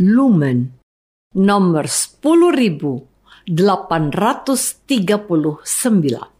Lumen nomor 10839.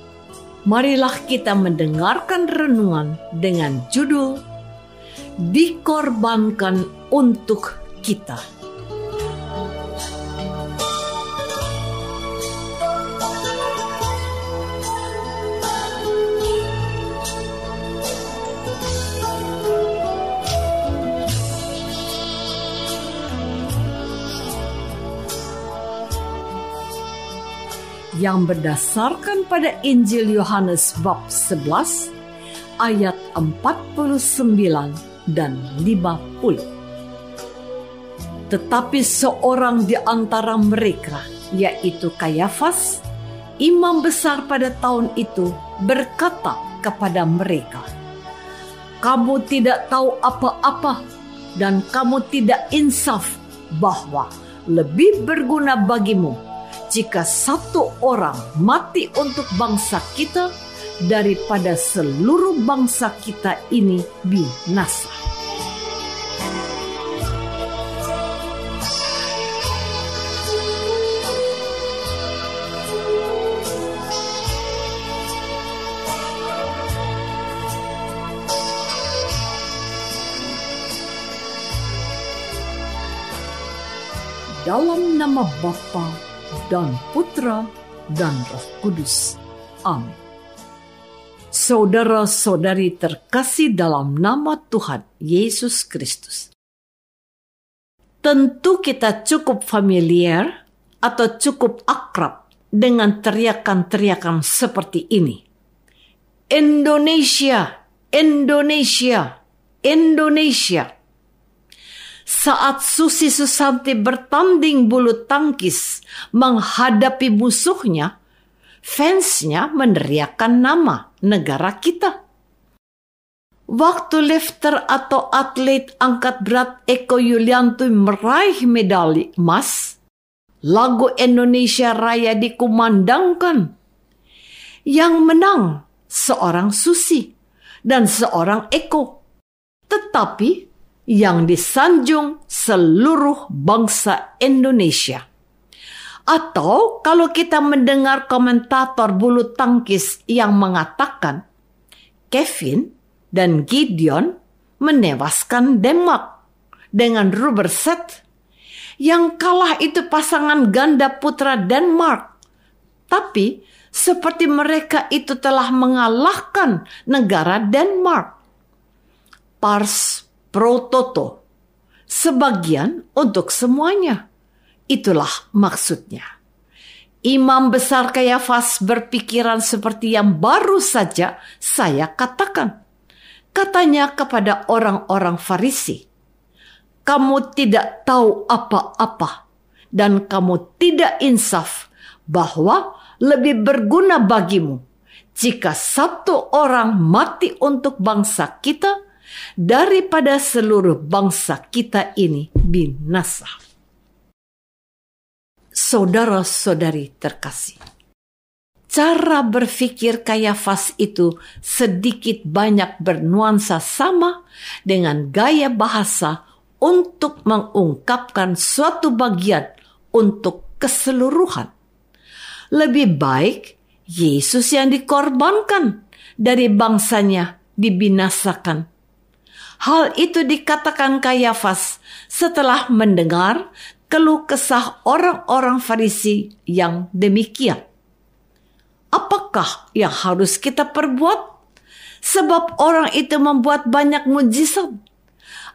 marilah kita mendengarkan renungan dengan judul "Dikorbankan untuk Kita". Yang berdasarkan pada Injil Yohanes bab 11 ayat 49 dan 50. Tetapi seorang di antara mereka, yaitu Kayafas, imam besar pada tahun itu, berkata kepada mereka, "Kamu tidak tahu apa-apa, dan kamu tidak insaf bahwa lebih berguna bagimu jika satu orang mati untuk bangsa kita daripada seluruh bangsa kita ini binasa. Dalam nama Bapa dan Putra dan Roh Kudus. Amin. Saudara-saudari terkasih dalam nama Tuhan Yesus Kristus. Tentu kita cukup familiar atau cukup akrab dengan teriakan-teriakan seperti ini. Indonesia, Indonesia, Indonesia saat Susi Susanti bertanding bulu tangkis menghadapi musuhnya, fansnya meneriakkan nama negara kita. Waktu lifter atau atlet angkat berat Eko Yulianto meraih medali emas, lagu Indonesia Raya dikumandangkan. Yang menang seorang Susi dan seorang Eko. Tetapi yang disanjung seluruh bangsa Indonesia. Atau kalau kita mendengar komentator bulu tangkis yang mengatakan Kevin dan Gideon menewaskan Denmark dengan rubber set. Yang kalah itu pasangan ganda putra Denmark. Tapi seperti mereka itu telah mengalahkan negara Denmark. Pars prototo. Sebagian untuk semuanya. Itulah maksudnya. Imam besar Kayafas berpikiran seperti yang baru saja saya katakan. Katanya kepada orang-orang Farisi, "Kamu tidak tahu apa-apa, dan kamu tidak insaf bahwa lebih berguna bagimu jika satu orang mati untuk bangsa kita." Daripada seluruh bangsa kita ini binasa. Saudara-saudari terkasih, cara berpikir Kayafas itu sedikit banyak bernuansa sama dengan gaya bahasa untuk mengungkapkan suatu bagian untuk keseluruhan. Lebih baik Yesus yang dikorbankan dari bangsanya dibinasakan. Hal itu dikatakan Kayafas setelah mendengar keluh kesah orang-orang Farisi yang demikian. Apakah yang harus kita perbuat? Sebab orang itu membuat banyak mujizat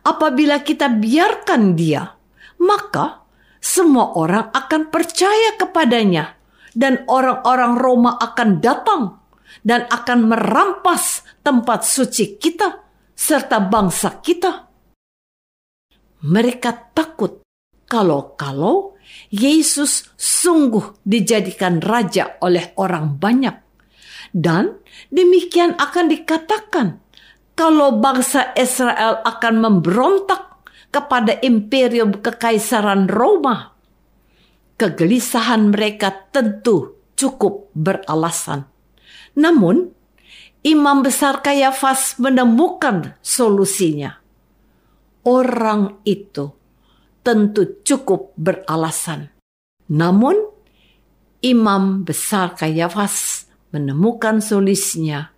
apabila kita biarkan dia, maka semua orang akan percaya kepadanya dan orang-orang Roma akan datang dan akan merampas tempat suci kita serta bangsa kita. Mereka takut kalau-kalau Yesus sungguh dijadikan raja oleh orang banyak. Dan demikian akan dikatakan kalau bangsa Israel akan memberontak kepada imperium kekaisaran Roma, kegelisahan mereka tentu cukup beralasan. Namun, Imam Besar Kayafas menemukan solusinya. Orang itu tentu cukup beralasan. Namun, Imam Besar Kayafas menemukan solusinya.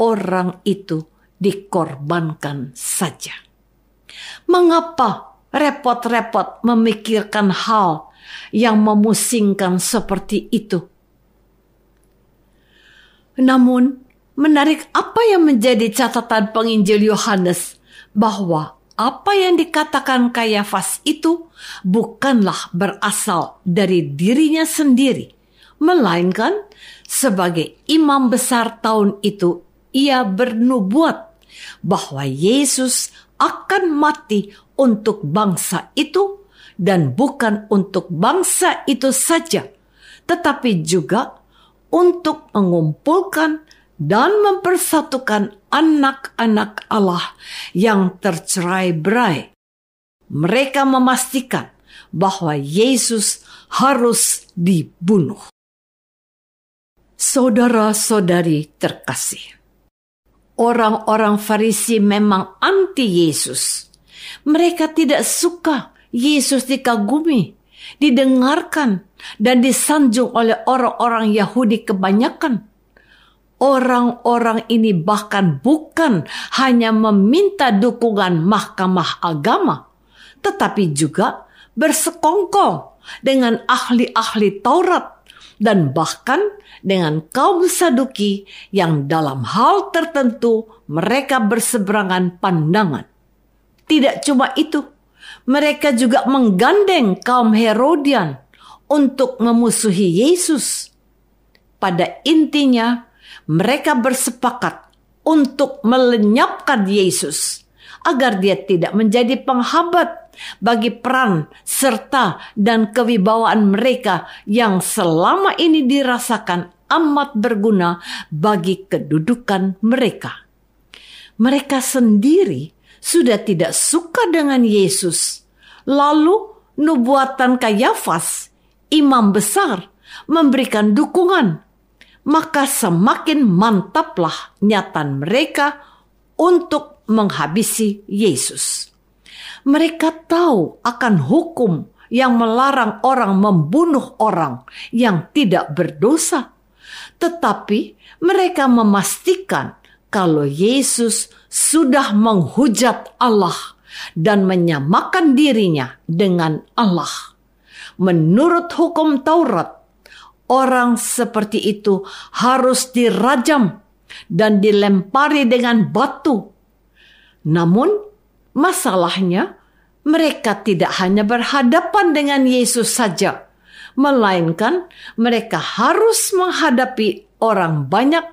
Orang itu dikorbankan saja. Mengapa repot-repot memikirkan hal yang memusingkan seperti itu? Namun, menarik apa yang menjadi catatan penginjil Yohanes bahwa apa yang dikatakan Kayafas itu bukanlah berasal dari dirinya sendiri, melainkan sebagai imam besar tahun itu ia bernubuat bahwa Yesus akan mati untuk bangsa itu dan bukan untuk bangsa itu saja, tetapi juga untuk mengumpulkan dan mempersatukan anak-anak Allah yang tercerai-berai. Mereka memastikan bahwa Yesus harus dibunuh. Saudara-saudari terkasih, Orang-orang Farisi memang anti Yesus. Mereka tidak suka Yesus dikagumi, didengarkan, dan disanjung oleh orang-orang Yahudi kebanyakan. Orang-orang ini bahkan bukan hanya meminta dukungan mahkamah agama, tetapi juga bersekongkol dengan ahli-ahli Taurat dan bahkan dengan kaum Saduki yang dalam hal tertentu mereka berseberangan pandangan. Tidak cuma itu, mereka juga menggandeng kaum Herodian untuk memusuhi Yesus. Pada intinya, mereka bersepakat untuk melenyapkan Yesus agar dia tidak menjadi penghambat bagi peran serta dan kewibawaan mereka yang selama ini dirasakan amat berguna bagi kedudukan mereka. Mereka sendiri sudah tidak suka dengan Yesus. Lalu nubuatan Kayafas, imam besar, memberikan dukungan. Maka semakin mantaplah nyatan mereka untuk menghabisi Yesus. Mereka tahu akan hukum yang melarang orang membunuh orang yang tidak berdosa. Tetapi mereka memastikan kalau Yesus sudah menghujat Allah dan menyamakan dirinya dengan Allah. Menurut hukum Taurat, orang seperti itu harus dirajam dan dilempari dengan batu. Namun, Masalahnya, mereka tidak hanya berhadapan dengan Yesus saja, melainkan mereka harus menghadapi orang banyak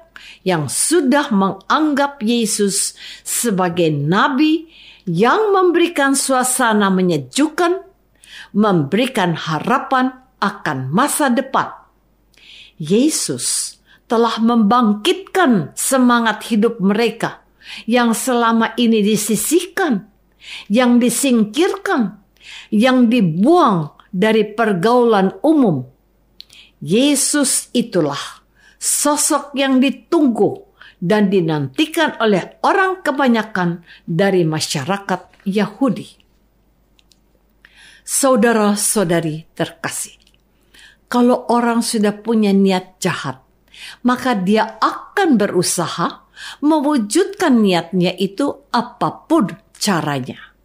yang sudah menganggap Yesus sebagai nabi yang memberikan suasana menyejukkan, memberikan harapan akan masa depan. Yesus telah membangkitkan semangat hidup mereka yang selama ini disisihkan yang disingkirkan, yang dibuang dari pergaulan umum. Yesus itulah sosok yang ditunggu dan dinantikan oleh orang kebanyakan dari masyarakat Yahudi. Saudara-saudari terkasih, kalau orang sudah punya niat jahat, maka dia akan berusaha mewujudkan niatnya itu apa pun caranya.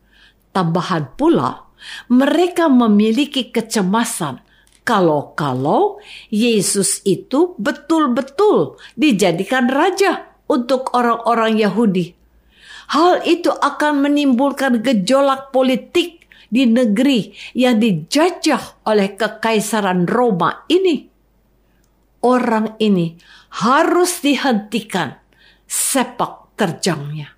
Tambahan pula, mereka memiliki kecemasan kalau-kalau Yesus itu betul-betul dijadikan raja untuk orang-orang Yahudi. Hal itu akan menimbulkan gejolak politik di negeri yang dijajah oleh kekaisaran Roma ini. Orang ini harus dihentikan sepak terjangnya.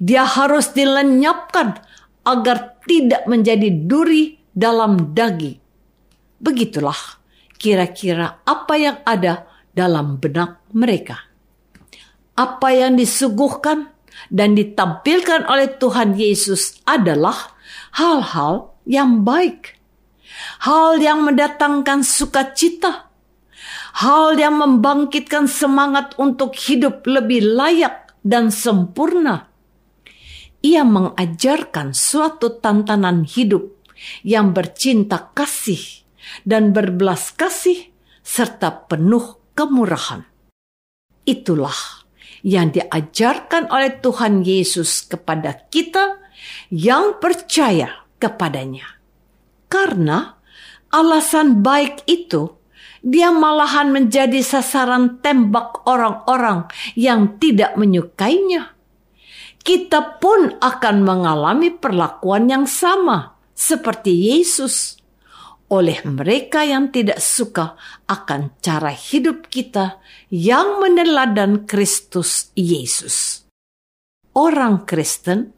Dia harus dilenyapkan agar tidak menjadi duri dalam daging Begitulah kira-kira apa yang ada dalam benak mereka. Apa yang disuguhkan dan ditampilkan oleh Tuhan Yesus adalah hal-hal yang baik. Hal yang mendatangkan sukacita. Hal yang membangkitkan semangat untuk hidup lebih layak dan sempurna. Ia mengajarkan suatu tantangan hidup yang bercinta kasih dan berbelas kasih serta penuh kemurahan. Itulah yang diajarkan oleh Tuhan Yesus kepada kita yang percaya kepadanya. Karena alasan baik itu, dia malahan menjadi sasaran tembak orang-orang yang tidak menyukainya. Kita pun akan mengalami perlakuan yang sama seperti Yesus oleh mereka yang tidak suka akan cara hidup kita yang meneladan Kristus Yesus. Orang Kristen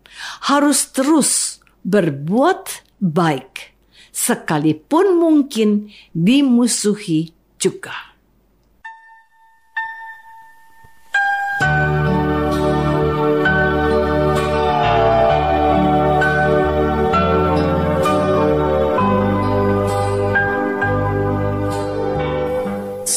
harus terus berbuat baik, sekalipun mungkin dimusuhi juga.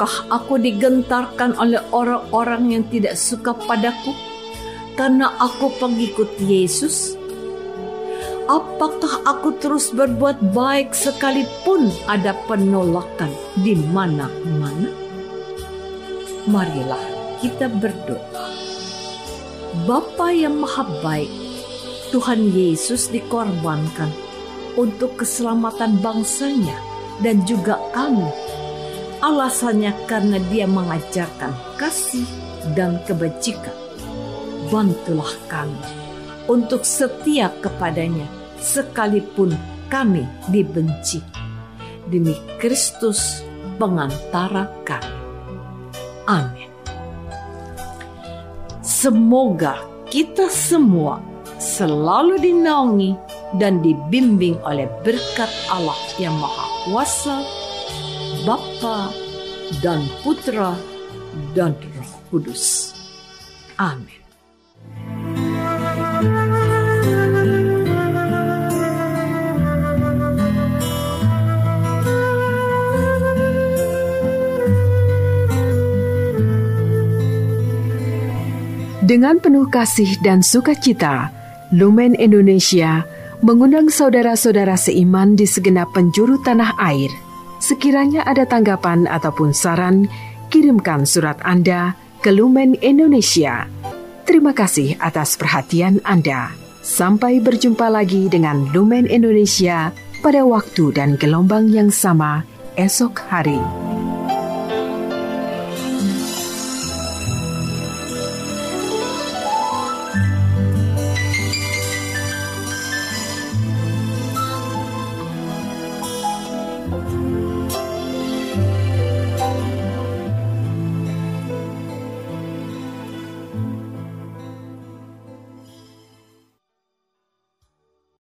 Apakah aku digentarkan oleh orang-orang yang tidak suka padaku karena aku pengikut Yesus? Apakah aku terus berbuat baik sekalipun ada penolakan di mana-mana? Marilah kita berdoa. Bapa yang maha baik, Tuhan Yesus dikorbankan untuk keselamatan bangsanya dan juga kami Alasannya karena dia mengajarkan kasih dan kebajikan. Bantulah kami untuk setia kepadanya sekalipun kami dibenci. Demi Kristus pengantara kami. Amin. Semoga kita semua selalu dinaungi dan dibimbing oleh berkat Allah yang Maha Kuasa Bapa dan Putra dan Roh Kudus. Amin. Dengan penuh kasih dan sukacita, Lumen Indonesia mengundang saudara-saudara seiman di segenap penjuru tanah air – Sekiranya ada tanggapan ataupun saran, kirimkan surat Anda ke Lumen Indonesia. Terima kasih atas perhatian Anda. Sampai berjumpa lagi dengan Lumen Indonesia pada waktu dan gelombang yang sama esok hari.